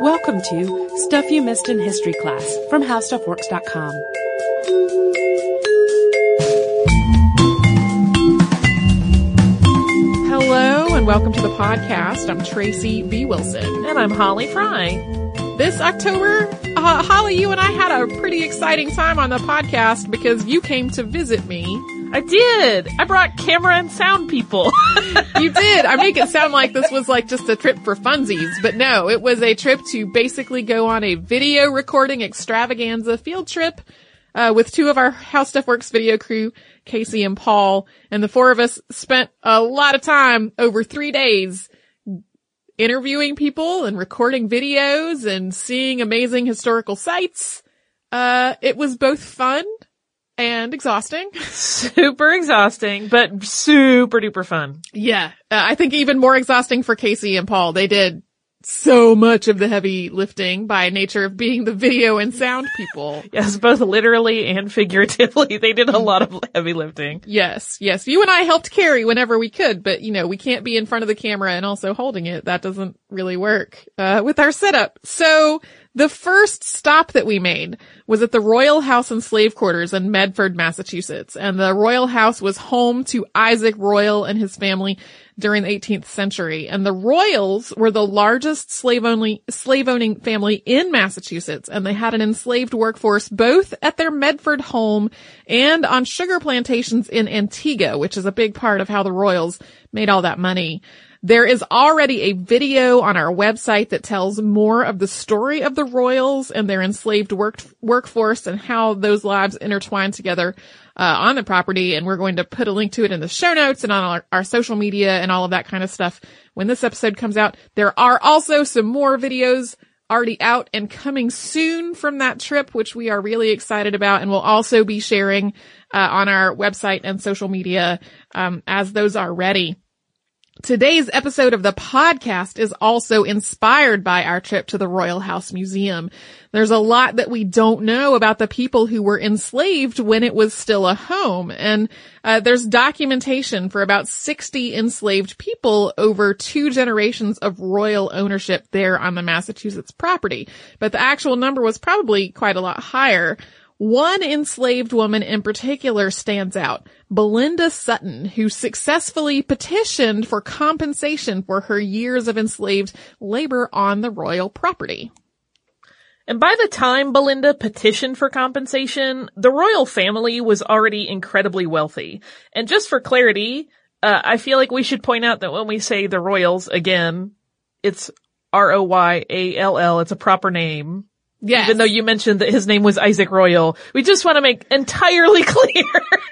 Welcome to Stuff You Missed in History Class from HowStuffWorks.com. Hello and welcome to the podcast. I'm Tracy V. Wilson. And I'm Holly Fry. This October, uh, Holly, you and I had a pretty exciting time on the podcast because you came to visit me. I did. I brought camera and sound people. you did. I make it sound like this was like just a trip for funsies, but no, it was a trip to basically go on a video recording extravaganza field trip uh, with two of our How Stuff Works video crew, Casey and Paul, and the four of us spent a lot of time over three days interviewing people and recording videos and seeing amazing historical sites. Uh, it was both fun and exhausting. super exhausting, but super duper fun. Yeah. Uh, I think even more exhausting for Casey and Paul. They did so much of the heavy lifting by nature of being the video and sound people. yes, both literally and figuratively. They did a lot of heavy lifting. Yes, yes. You and I helped carry whenever we could, but you know, we can't be in front of the camera and also holding it. That doesn't really work, uh, with our setup. So, the first stop that we made was at the Royall House and Slave Quarters in Medford, Massachusetts. And the Royall House was home to Isaac Royall and his family during the 18th century. And the Royalls were the largest slave only, slave owning family in Massachusetts. And they had an enslaved workforce both at their Medford home and on sugar plantations in Antigua, which is a big part of how the Royalls made all that money. There is already a video on our website that tells more of the story of the Royalls and their enslaved work, workforce and how those lives intertwine together uh, on the property. And we're going to put a link to it in the show notes and on our, our social media and all of that kind of stuff when this episode comes out. There are also some more videos already out and coming soon from that trip, which we are really excited about. And we'll also be sharing uh, on our website and social media um, as those are ready. Today's episode of the podcast is also inspired by our trip to the Royall House Museum. There's a lot that we don't know about the people who were enslaved when it was still a home. And uh, there's documentation for about 60 enslaved people over two generations of Royall ownership there on the Massachusetts property. But the actual number was probably quite a lot higher. One enslaved woman in particular stands out, Belinda Sutton, who successfully petitioned for compensation for her years of enslaved labor on the Royall property. And by the time Belinda petitioned for compensation, the Royall family was already incredibly wealthy. And just for clarity, uh, I feel like we should point out that when we say the Royalls, again, it's R-O-Y-A-L-L, it's a proper name. Yes. Even though you mentioned that his name was Isaac Royall, we just want to make entirely clear.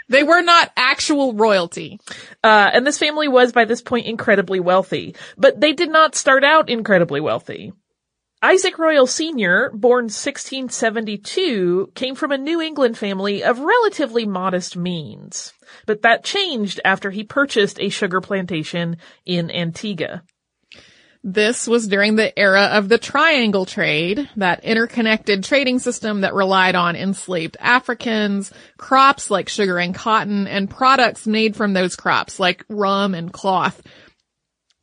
they were not actual royalty. Uh, and this family was by this point incredibly wealthy, but they did not start out incredibly wealthy. Isaac Royall Sr., born 1672, came from a New England family of relatively modest means. But that changed after he purchased a sugar plantation in Antigua. This was during the era of the triangle trade, that interconnected trading system that relied on enslaved Africans, crops like sugar and cotton, and products made from those crops like rum and cloth.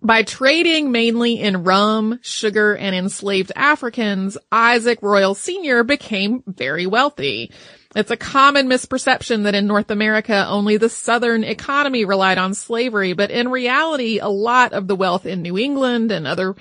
By trading mainly in rum, sugar, and enslaved Africans, Isaac Royall Sr. became very wealthy. It's a common misperception that in North America only the southern economy relied on slavery, but in reality a lot of the wealth in New England and other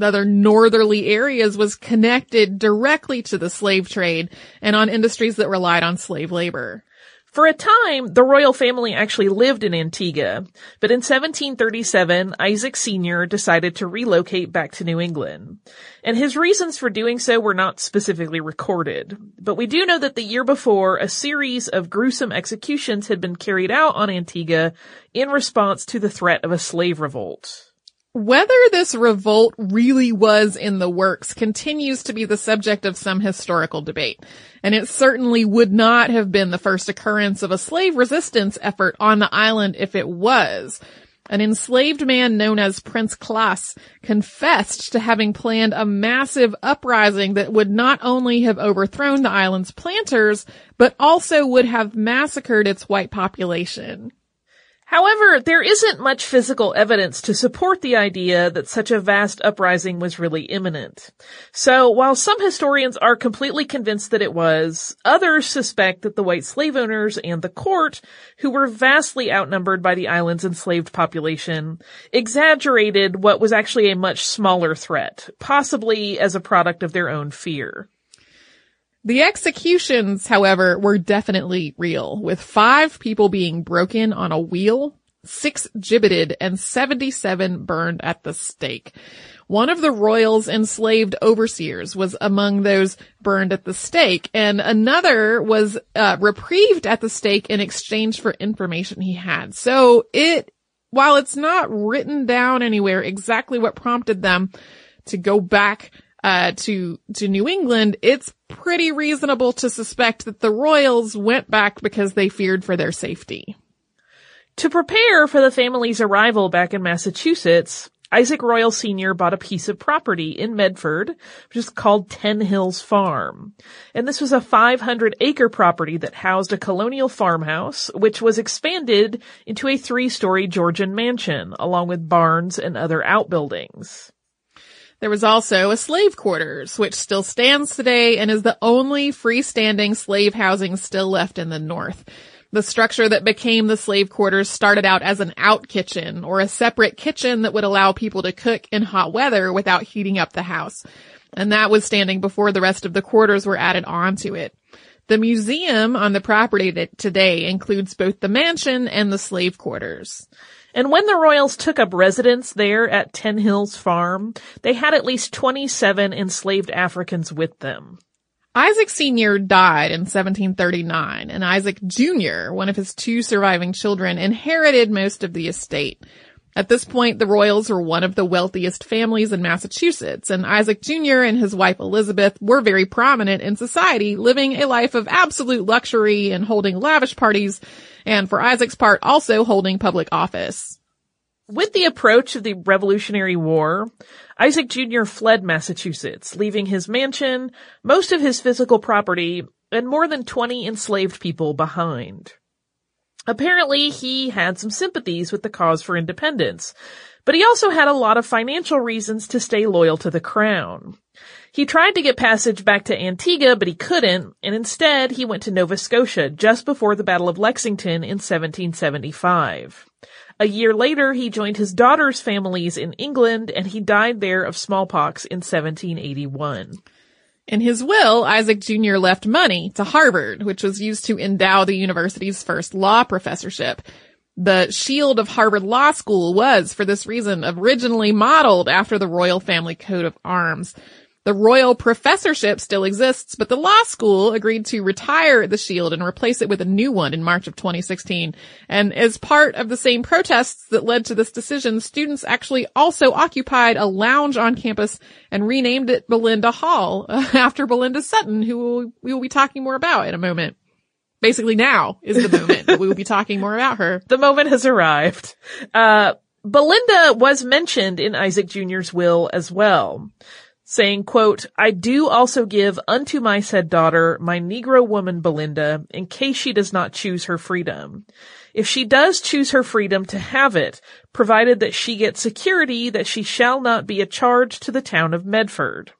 other northerly areas was connected directly to the slave trade and on industries that relied on slave labor. For a time, the Royall family actually lived in Antigua, but in 1737, Isaac Sr. decided to relocate back to New England. And his reasons for doing so were not specifically recorded, but we do know that the year before, a series of gruesome executions had been carried out on Antigua in response to the threat of a slave revolt. Whether this revolt really was in the works continues to be the subject of some historical debate, and it certainly would not have been the first occurrence of a slave resistance effort on the island if it was. An enslaved man known as Prince Klaas confessed to having planned a massive uprising that would not only have overthrown the island's planters, but also would have massacred its white population. However, there isn't much physical evidence to support the idea that such a vast uprising was really imminent. So while some historians are completely convinced that it was, others suspect that the white slave owners and the court, who were vastly outnumbered by the island's enslaved population, exaggerated what was actually a much smaller threat, possibly as a product of their own fear. The executions, however, were definitely real, with five people being broken on a wheel, six gibbeted, and 77 burned at the stake. One of the Royalls enslaved overseers was among those burned at the stake, and another was uh, reprieved at the stake in exchange for information he had. So it, while it's not written down anywhere exactly what prompted them to go back uh, to to New England, it's pretty reasonable to suspect that the Royalls went back because they feared for their safety. To prepare for the family's arrival back in Massachusetts, Isaac Royall Sr. bought a piece of property in Medford, which is called Ten Hills Farm. And this was a 500 acre property that housed a colonial farmhouse, which was expanded into a three story Georgian mansion, along with barns and other outbuildings. There was also a slave quarters, which still stands today and is the only freestanding slave housing still left in the North. The structure that became the slave quarters started out as an out kitchen or a separate kitchen that would allow people to cook in hot weather without heating up the house. And that was standing before the rest of the quarters were added onto it. The museum on the property today includes both the mansion and the slave quarters. And when the Royalls took up residence there at Ten Hills Farm, they had at least 27 enslaved Africans with them. Isaac Sr. died in 1739 and Isaac Jr., one of his two surviving children, inherited most of the estate. At this point, the Royalls were one of the wealthiest families in Massachusetts, and Isaac Jr. and his wife Elizabeth were very prominent in society, living a life of absolute luxury and holding lavish parties, and for Isaac's part, also holding public office. With the approach of the Revolutionary War, Isaac Jr. fled Massachusetts, leaving his mansion, most of his physical property, and more than 20 enslaved people behind. Apparently, he had some sympathies with the cause for independence, but he also had a lot of financial reasons to stay loyal to the crown. He tried to get passage back to Antigua, but he couldn't, and instead he went to Nova Scotia just before the Battle of Lexington in 1775. A year later, he joined his daughter's families in England, and he died there of smallpox in 1781. In his will, Isaac Jr. left money to Harvard, which was used to endow the university's first law professorship. The shield of Harvard Law School was, for this reason, originally modeled after the Royall family coat of arms. The Royall professorship still exists, but the law school agreed to retire the shield and replace it with a new one in March of 2016. And as part of the same protests that led to this decision, students actually also occupied a lounge on campus and renamed it Belinda Hall after Belinda Sutton, who we will be talking more about in a moment. Basically now is the moment that we will be talking more about her. The moment has arrived. Uh, Belinda was mentioned in Isaac Jr.'s will as well saying, quote, I do also give unto my said daughter my Negro woman Belinda in case she does not choose her freedom. If she does choose her freedom to have it, provided that she get security that she shall not be a charge to the town of Medford.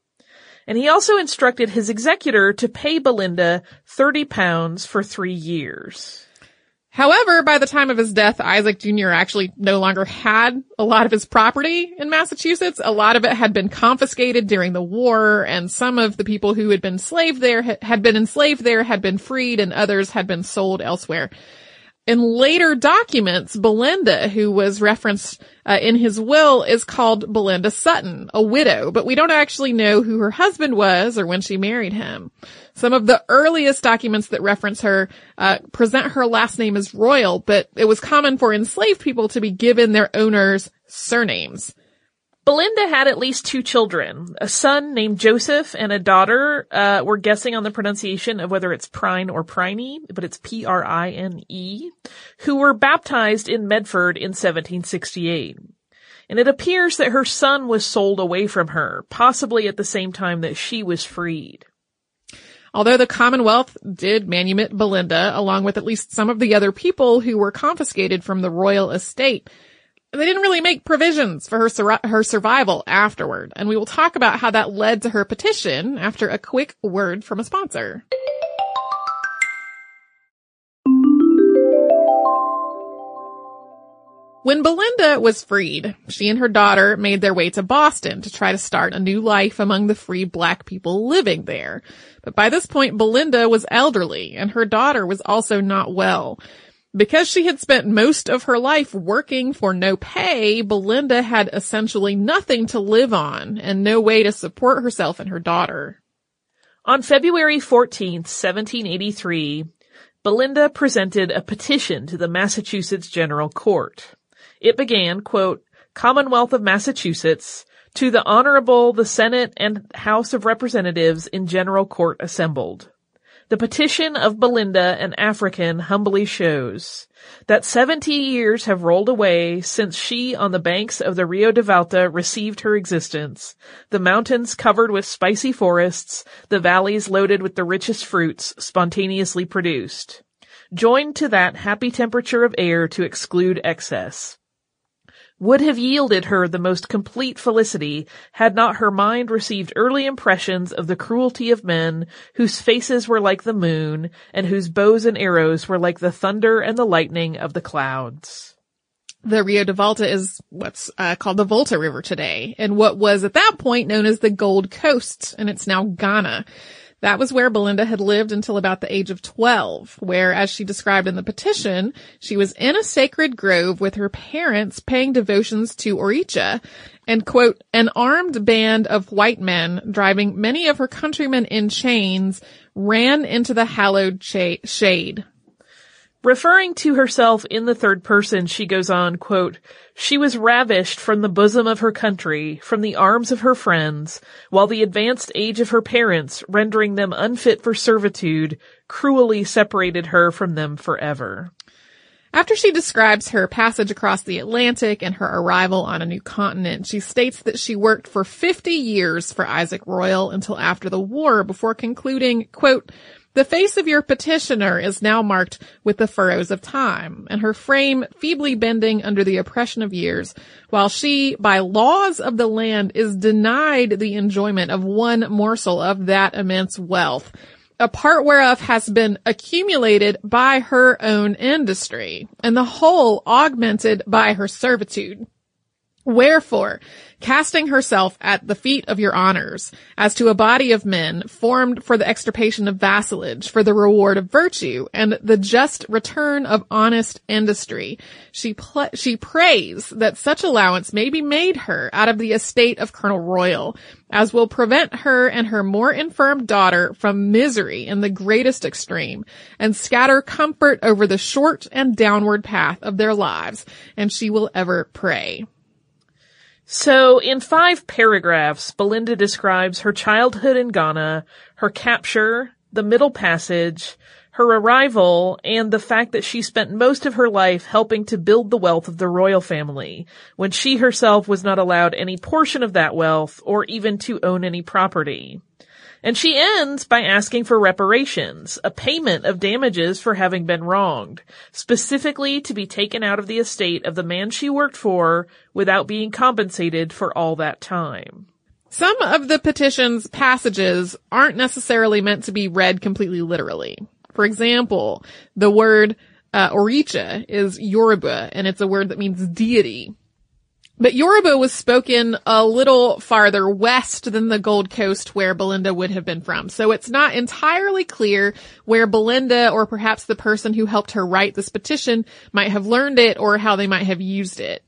And he also instructed his executor to pay Belinda 30 pounds for three years. However, by the time of his death, Isaac Jr. actually no longer had a lot of his property in Massachusetts. A lot of it had been confiscated during the war, and some of the people who had been enslaved there had been enslaved there, had been freed, and others had been sold elsewhere. In later documents, Belinda, who was referenced uh, in his will, is called Belinda Sutton, a widow, but we don't actually know who her husband was or when she married him. Some of the earliest documents that reference her uh, present her last name as Royall, but it was common for enslaved people to be given their owners' surnames. Belinda had at least two children, a son named Joseph and a daughter. Uh, we're guessing on the pronunciation of whether it's Prine or Priney, but it's P-R-I-N-E, who were baptized in Medford in 1768. And it appears that her son was sold away from her, possibly at the same time that she was freed. Although the Commonwealth did manumit Belinda along with at least some of the other people who were confiscated from the Royall estate, they didn't really make provisions for her sur- her survival afterward. And we will talk about how that led to her petition after a quick word from a sponsor. When Belinda was freed, she and her daughter made their way to Boston to try to start a new life among the free black people living there. But by this point, Belinda was elderly and her daughter was also not well. Because she had spent most of her life working for no pay, Belinda had essentially nothing to live on and no way to support herself and her daughter. On February 14th, 1783, Belinda presented a petition to the Massachusetts General Court. It began, quote, Commonwealth of Massachusetts, to the Honorable the Senate and House of Representatives in General Court assembled. The petition of Belinda an African humbly shows that seventy years have rolled away since she on the banks of the Rio de Valta received her existence, the mountains covered with spicy forests, the valleys loaded with the richest fruits spontaneously produced, joined to that happy temperature of air to exclude excess would have yielded her the most complete felicity had not her mind received early impressions of the cruelty of men whose faces were like the moon and whose bows and arrows were like the thunder and the lightning of the clouds. The Rio de Volta is what's uh, called the Volta River today and what was at that point known as the Gold Coast and it's now Ghana. That was where Belinda had lived until about the age of 12, where, as she described in the petition, she was in a sacred grove with her parents paying devotions to Oricha, and quote, an armed band of white men driving many of her countrymen in chains ran into the hallowed shade. Referring to herself in the third person, she goes on, quote, she was ravished from the bosom of her country, from the arms of her friends, while the advanced age of her parents, rendering them unfit for servitude, cruelly separated her from them forever. After she describes her passage across the Atlantic and her arrival on a new continent, she states that she worked for 50 years for Isaac Royall until after the war before concluding, quote, the face of your petitioner is now marked with the furrows of time, and her frame feebly bending under the oppression of years, while she, by laws of the land, is denied the enjoyment of one morsel of that immense wealth, a part whereof has been accumulated by her own industry, and the whole augmented by her servitude. Wherefore, casting herself at the feet of your honors, as to a body of men formed for the extirpation of vassalage, for the reward of virtue, and the just return of honest industry, she pl- she prays that such allowance may be made her out of the estate of Colonel Royall, as will prevent her and her more infirm daughter from misery in the greatest extreme, and scatter comfort over the short and downward path of their lives, and she will ever pray. So, in five paragraphs, Belinda describes her childhood in Ghana, her capture, the Middle Passage, her arrival, and the fact that she spent most of her life helping to build the wealth of the Royall family, when she herself was not allowed any portion of that wealth or even to own any property. And she ends by asking for reparations, a payment of damages for having been wronged, specifically to be taken out of the estate of the man she worked for without being compensated for all that time. Some of the petition's passages aren't necessarily meant to be read completely literally. For example, the word uh, Oricha is Yoruba, and it's a word that means deity. But Yoruba was spoken a little farther west than the Gold Coast where Belinda would have been from. So it's not entirely clear where Belinda or perhaps the person who helped her write this petition might have learned it or how they might have used it.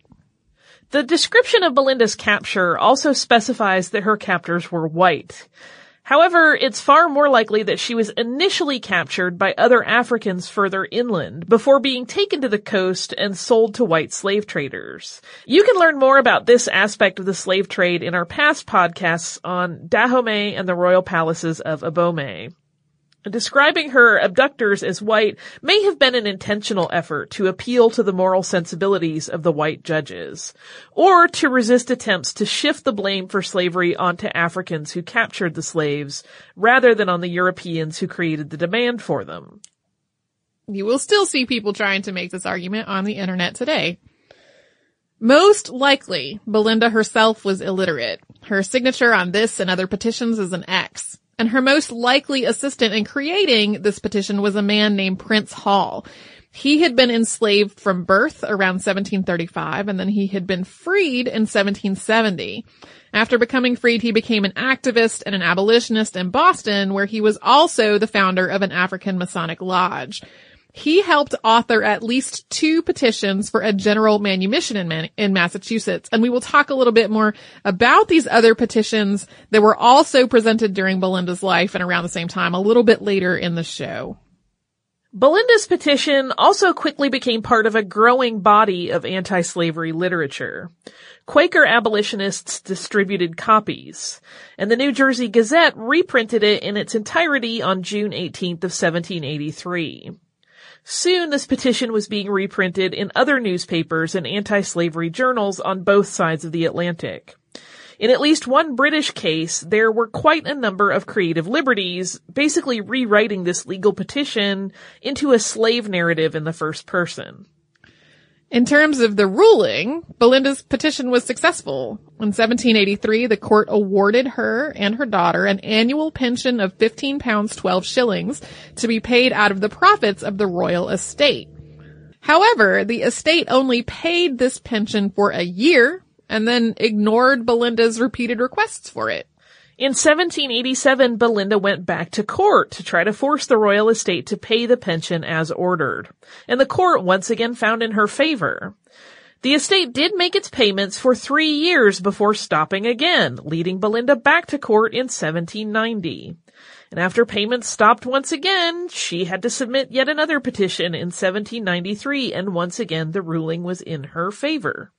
The description of Belinda's capture also specifies that her captors were white. However, it's far more likely that she was initially captured by other Africans further inland before being taken to the coast and sold to white slave traders. You can learn more about this aspect of the slave trade in our past podcasts on Dahomey and the royal palaces of Abomey. Describing her abductors as white may have been an intentional effort to appeal to the moral sensibilities of the white judges, or to resist attempts to shift the blame for slavery onto Africans who captured the slaves, rather than on the Europeans who created the demand for them. You will still see people trying to make this argument on the internet today. Most likely, Belinda herself was illiterate. Her signature on this and other petitions is an X. And her most likely assistant in creating this petition was a man named Prince Hall. He had been enslaved from birth around 1735 and then he had been freed in 1770. After becoming freed, he became an activist and an abolitionist in Boston where he was also the founder of an African Masonic lodge. He helped author at least two petitions for a general manumission in, Man- in Massachusetts. And we will talk a little bit more about these other petitions that were also presented during Belinda's life and around the same time a little bit later in the show. Belinda's petition also quickly became part of a growing body of anti-slavery literature. Quaker abolitionists distributed copies, and the New Jersey Gazette reprinted it in its entirety on June 18th of 1783. Soon this petition was being reprinted in other newspapers and anti-slavery journals on both sides of the Atlantic. In at least one British case, there were quite a number of creative liberties, basically rewriting this legal petition into a slave narrative in the first person. In terms of the ruling, Belinda's petition was successful. In 1783, the court awarded her and her daughter an annual pension of 15 pounds 12 shillings to be paid out of the profits of the Royall estate. However, the estate only paid this pension for a year and then ignored Belinda's repeated requests for it. In 1787, Belinda went back to court to try to force the Royall estate to pay the pension as ordered. And the court once again found in her favor. The estate did make its payments for three years before stopping again, leading Belinda back to court in 1790. And after payments stopped once again, she had to submit yet another petition in 1793 and once again the ruling was in her favor.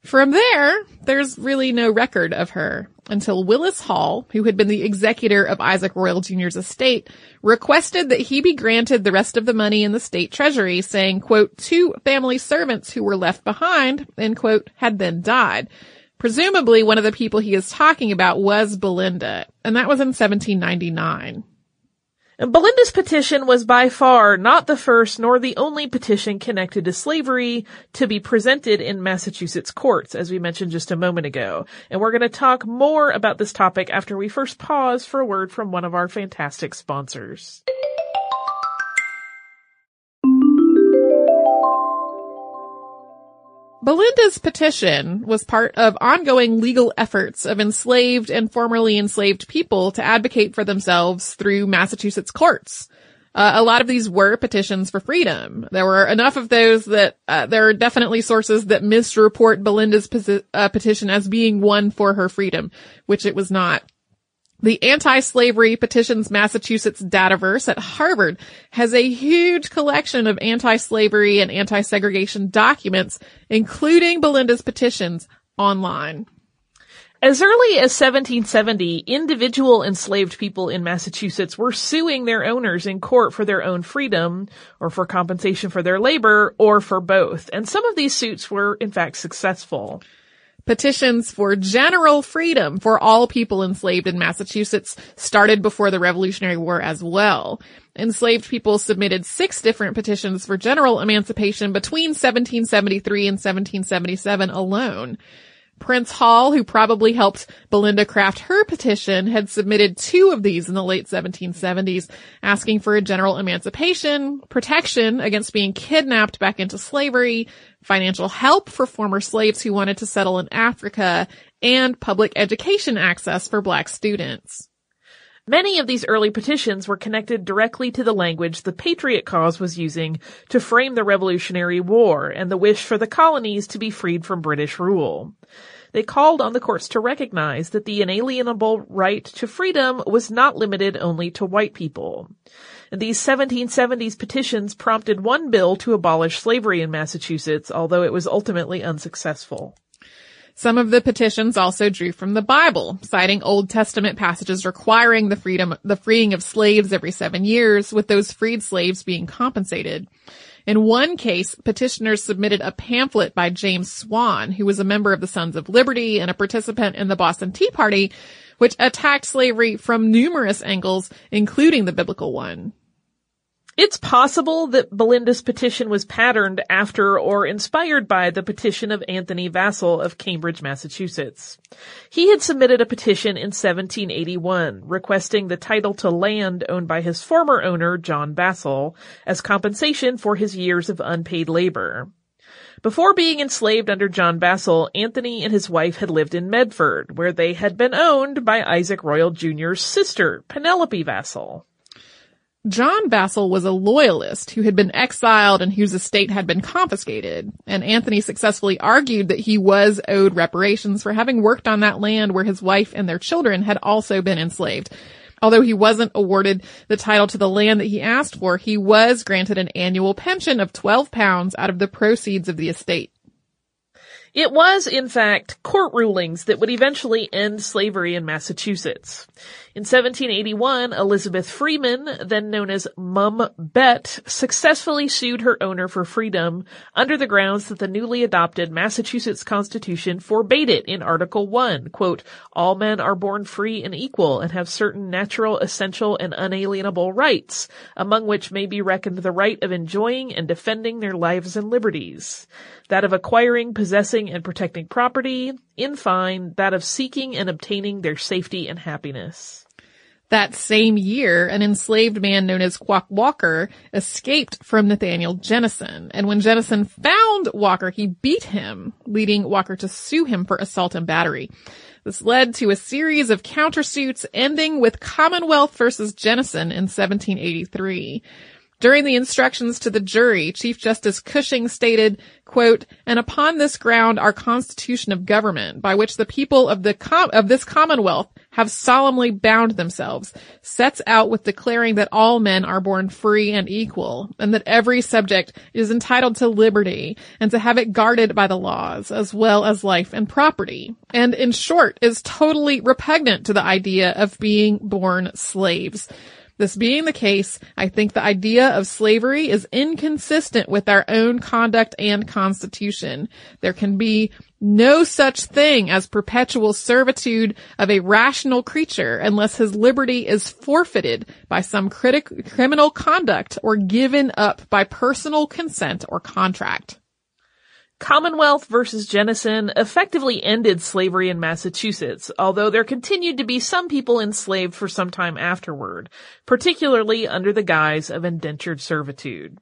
From there, there's really no record of her until Willis Hall, who had been the executor of Isaac Royall Jr.'s estate, requested that he be granted the rest of the money in the state treasury, saying, quote, two family servants who were left behind, end quote, had then died. Presumably one of the people he is talking about was Belinda, and that was in 1799. And Belinda's petition was by far not the first nor the only petition connected to slavery to be presented in Massachusetts courts, as we mentioned just a moment ago. And we're going to talk more about this topic after we first pause for a word from one of our fantastic sponsors. Belinda's petition was part of ongoing legal efforts of enslaved and formerly enslaved people to advocate for themselves through Massachusetts courts. Uh, a lot of these were petitions for freedom. There were enough of those that uh, there are definitely sources that misreport Belinda's uh, petition as being one for her freedom, which it was not. The Anti-Slavery Petitions Massachusetts Dataverse at Harvard has a huge collection of anti-slavery and anti-segregation documents, including Belinda's petitions, online. As early as 1770, individual enslaved people in Massachusetts were suing their owners in court for their own freedom, or for compensation for their labor, or for both. And some of these suits were, in fact, successful. Petitions for general freedom for all people enslaved in Massachusetts started before the Revolutionary War as well. Enslaved people submitted six different petitions for general emancipation between 1773 and 1777 alone. Prince Hall, who probably helped Belinda craft her petition, had submitted two of these in the late 1770s, asking for a general emancipation, protection against being kidnapped back into slavery, financial help for former slaves who wanted to settle in Africa, and public education access for black students. Many of these early petitions were connected directly to the language the Patriot cause was using to frame the Revolutionary War and the wish for the colonies to be freed from British rule. They called on the courts to recognize that the inalienable right to freedom was not limited only to white people. These 1770s petitions prompted one bill to abolish slavery in Massachusetts, although it was ultimately unsuccessful. Some of the petitions also drew from the Bible, citing Old Testament passages requiring the freedom, the freeing of slaves every seven years, with those freed slaves being compensated. In one case, petitioners submitted a pamphlet by James Swan, who was a member of the Sons of Liberty and a participant in the Boston Tea Party, which attacked slavery from numerous angles, including the biblical one. It's possible that Belinda's petition was patterned after or inspired by the petition of Anthony Vassall of Cambridge, Massachusetts. He had submitted a petition in 1781 requesting the title to land owned by his former owner, John Vassall, as compensation for his years of unpaid labor. Before being enslaved under John Vassall, Anthony and his wife had lived in Medford, where they had been owned by Isaac Royall Jr.'s sister, Penelope Vassall. John Vassall was a loyalist who had been exiled and whose estate had been confiscated, and Anthony successfully argued that he was owed reparations for having worked on that land where his wife and their children had also been enslaved. Although he wasn't awarded the title to the land that he asked for, he was granted an annual pension of 12 pounds out of the proceeds of the estate. It was, in fact, court rulings that would eventually end slavery in Massachusetts. In 1781, Elizabeth Freeman, then known as Mum Bet, successfully sued her owner for freedom under the grounds that the newly adopted Massachusetts Constitution forbade it in Article 1, quote, all men are born free and equal and have certain natural, essential, and unalienable rights, among which may be reckoned the right of enjoying and defending their lives and liberties, that of acquiring, possessing, and protecting property, in fine, that of seeking and obtaining their safety and happiness. That same year, an enslaved man known as Quock Walker escaped from Nathaniel Jennison. And when Jennison found Walker, he beat him, leading Walker to sue him for assault and battery. This led to a series of countersuits ending with Commonwealth versus Jennison in 1783. During the instructions to the jury, Chief Justice Cushing stated, quote, and upon this ground our constitution of government, by which the people of the com- of this commonwealth have solemnly bound themselves, sets out with declaring that all men are born free and equal, and that every subject is entitled to liberty, and to have it guarded by the laws, as well as life and property, and in short is totally repugnant to the idea of being born slaves. This being the case, I think the idea of slavery is inconsistent with our own conduct and constitution. There can be no such thing as perpetual servitude of a rational creature unless his liberty is forfeited by some critic- criminal conduct or given up by personal consent or contract. Commonwealth versus Jennison effectively ended slavery in Massachusetts, although there continued to be some people enslaved for some time afterward, particularly under the guise of indentured servitude.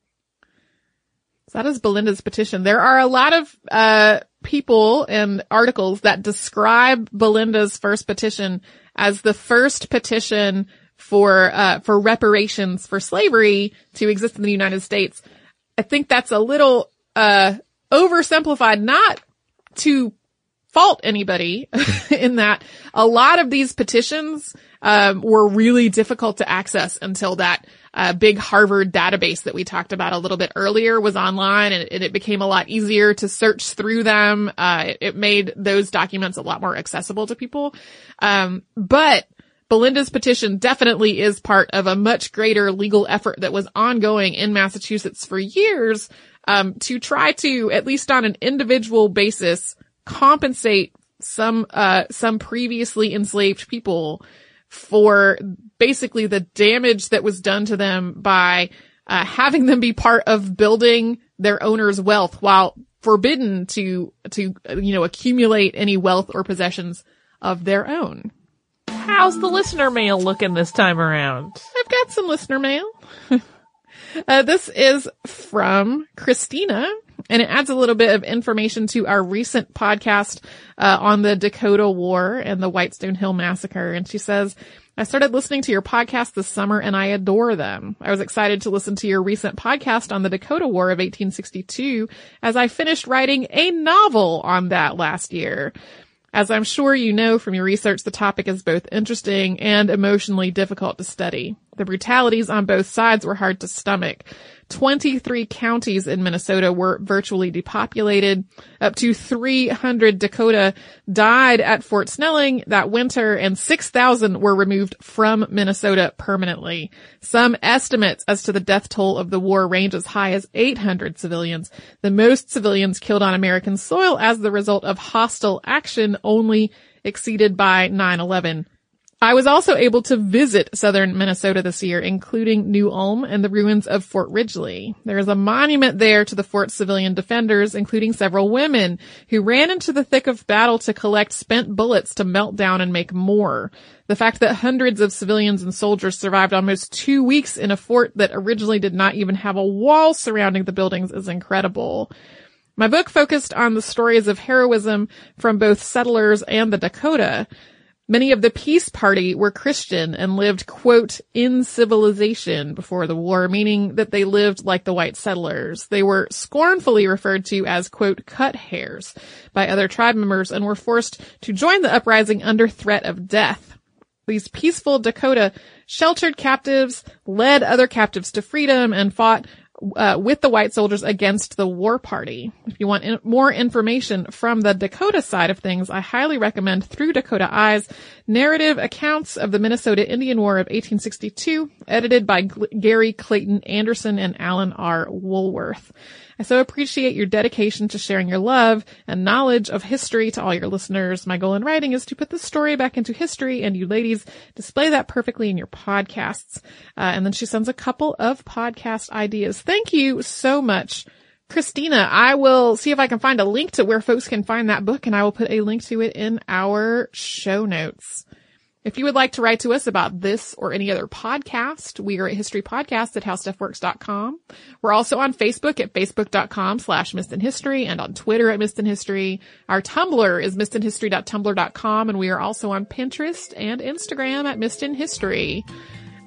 So that is Belinda's petition. There are a lot of uh, people and articles that describe Belinda's first petition as the first petition for uh, for reparations for slavery to exist in the United States. I think that's a little uh, oversimplified, not to fault anybody in that a lot of these petitions um, were really difficult to access until that uh, big Harvard database that we talked about a little bit earlier was online and, it became a lot easier to search through them. Uh, it, it, made those documents a lot more accessible to people. Um, but Belinda's petition definitely is part of a much greater legal effort that was ongoing in Massachusetts for years um, to try to, at least on an individual basis, compensate some, uh, some previously enslaved people for basically the damage that was done to them by, uh, having them be part of building their owner's wealth while forbidden to, to, you know, accumulate any wealth or possessions of their own. How's the listener mail looking this time around? I've got some listener mail. Uh, this is from Christina and it adds a little bit of information to our recent podcast uh, on the Dakota War and the Whitestone Hill Massacre. And she says, I started listening to your podcast this summer and I adore them. I was excited to listen to your recent podcast on the Dakota War of 1862 as I finished writing a novel on that last year. As I'm sure you know from your research, the topic is both interesting and emotionally difficult to study. The brutalities on both sides were hard to stomach. 23 counties in Minnesota were virtually depopulated. Up to 300 Dakota died at Fort Snelling that winter and 6,000 were removed from Minnesota permanently. Some estimates as to the death toll of the war range as high as 800 civilians. The most civilians killed on American soil as the result of hostile action only exceeded by 9-11. I was also able to visit southern Minnesota this year, including New Ulm and the ruins of Fort Ridgely. There is a monument there to the fort's civilian defenders, including several women who ran into the thick of battle to collect spent bullets to melt down and make more. The fact that hundreds of civilians and soldiers survived almost two weeks in a fort that originally did not even have a wall surrounding the buildings is incredible. My book focused on the stories of heroism from both settlers and the Dakota. Many of the peace party were Christian and lived, quote, in civilization before the war, meaning that they lived like the white settlers. They were scornfully referred to as, quote, cut hairs by other tribe members and were forced to join the uprising under threat of death. These peaceful Dakota sheltered captives, led other captives to freedom, and fought uh, with the white soldiers against the war party. If you want in- more information from the Dakota side of things, I highly recommend Through Dakota Eyes, narrative accounts of the Minnesota Indian War of 1862, edited by G- Gary Clayton Anderson and Alan R. Woolworth. I so appreciate your dedication to sharing your love and knowledge of history to all your listeners. My goal in writing is to put the story back into history and you ladies display that perfectly in your podcasts. Uh, and then she sends a couple of podcast ideas. Thank you so much. Christina, I will see if I can find a link to where folks can find that book and I will put a link to it in our show notes. If you would like to write to us about this or any other podcast, we are at History Podcast at HowStuffWorks.com. We're also on Facebook at Facebook.com slash History and on Twitter at History. Our Tumblr is MissedInHistory.tumblr.com and we are also on Pinterest and Instagram at in History.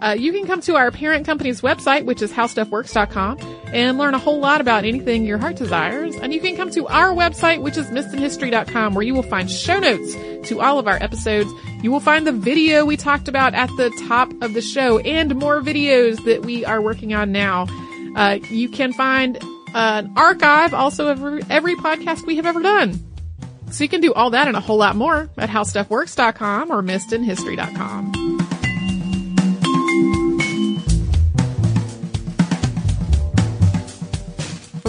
Uh, you can come to our parent company's website, which is howstuffworks.com, and learn a whole lot about anything your heart desires. And you can come to our website, which is missedinhistory.com, where you will find show notes to all of our episodes. You will find the video we talked about at the top of the show and more videos that we are working on now. Uh, you can find an archive also of every podcast we have ever done. So you can do all that and a whole lot more at howstuffworks.com or missedinhistory.com.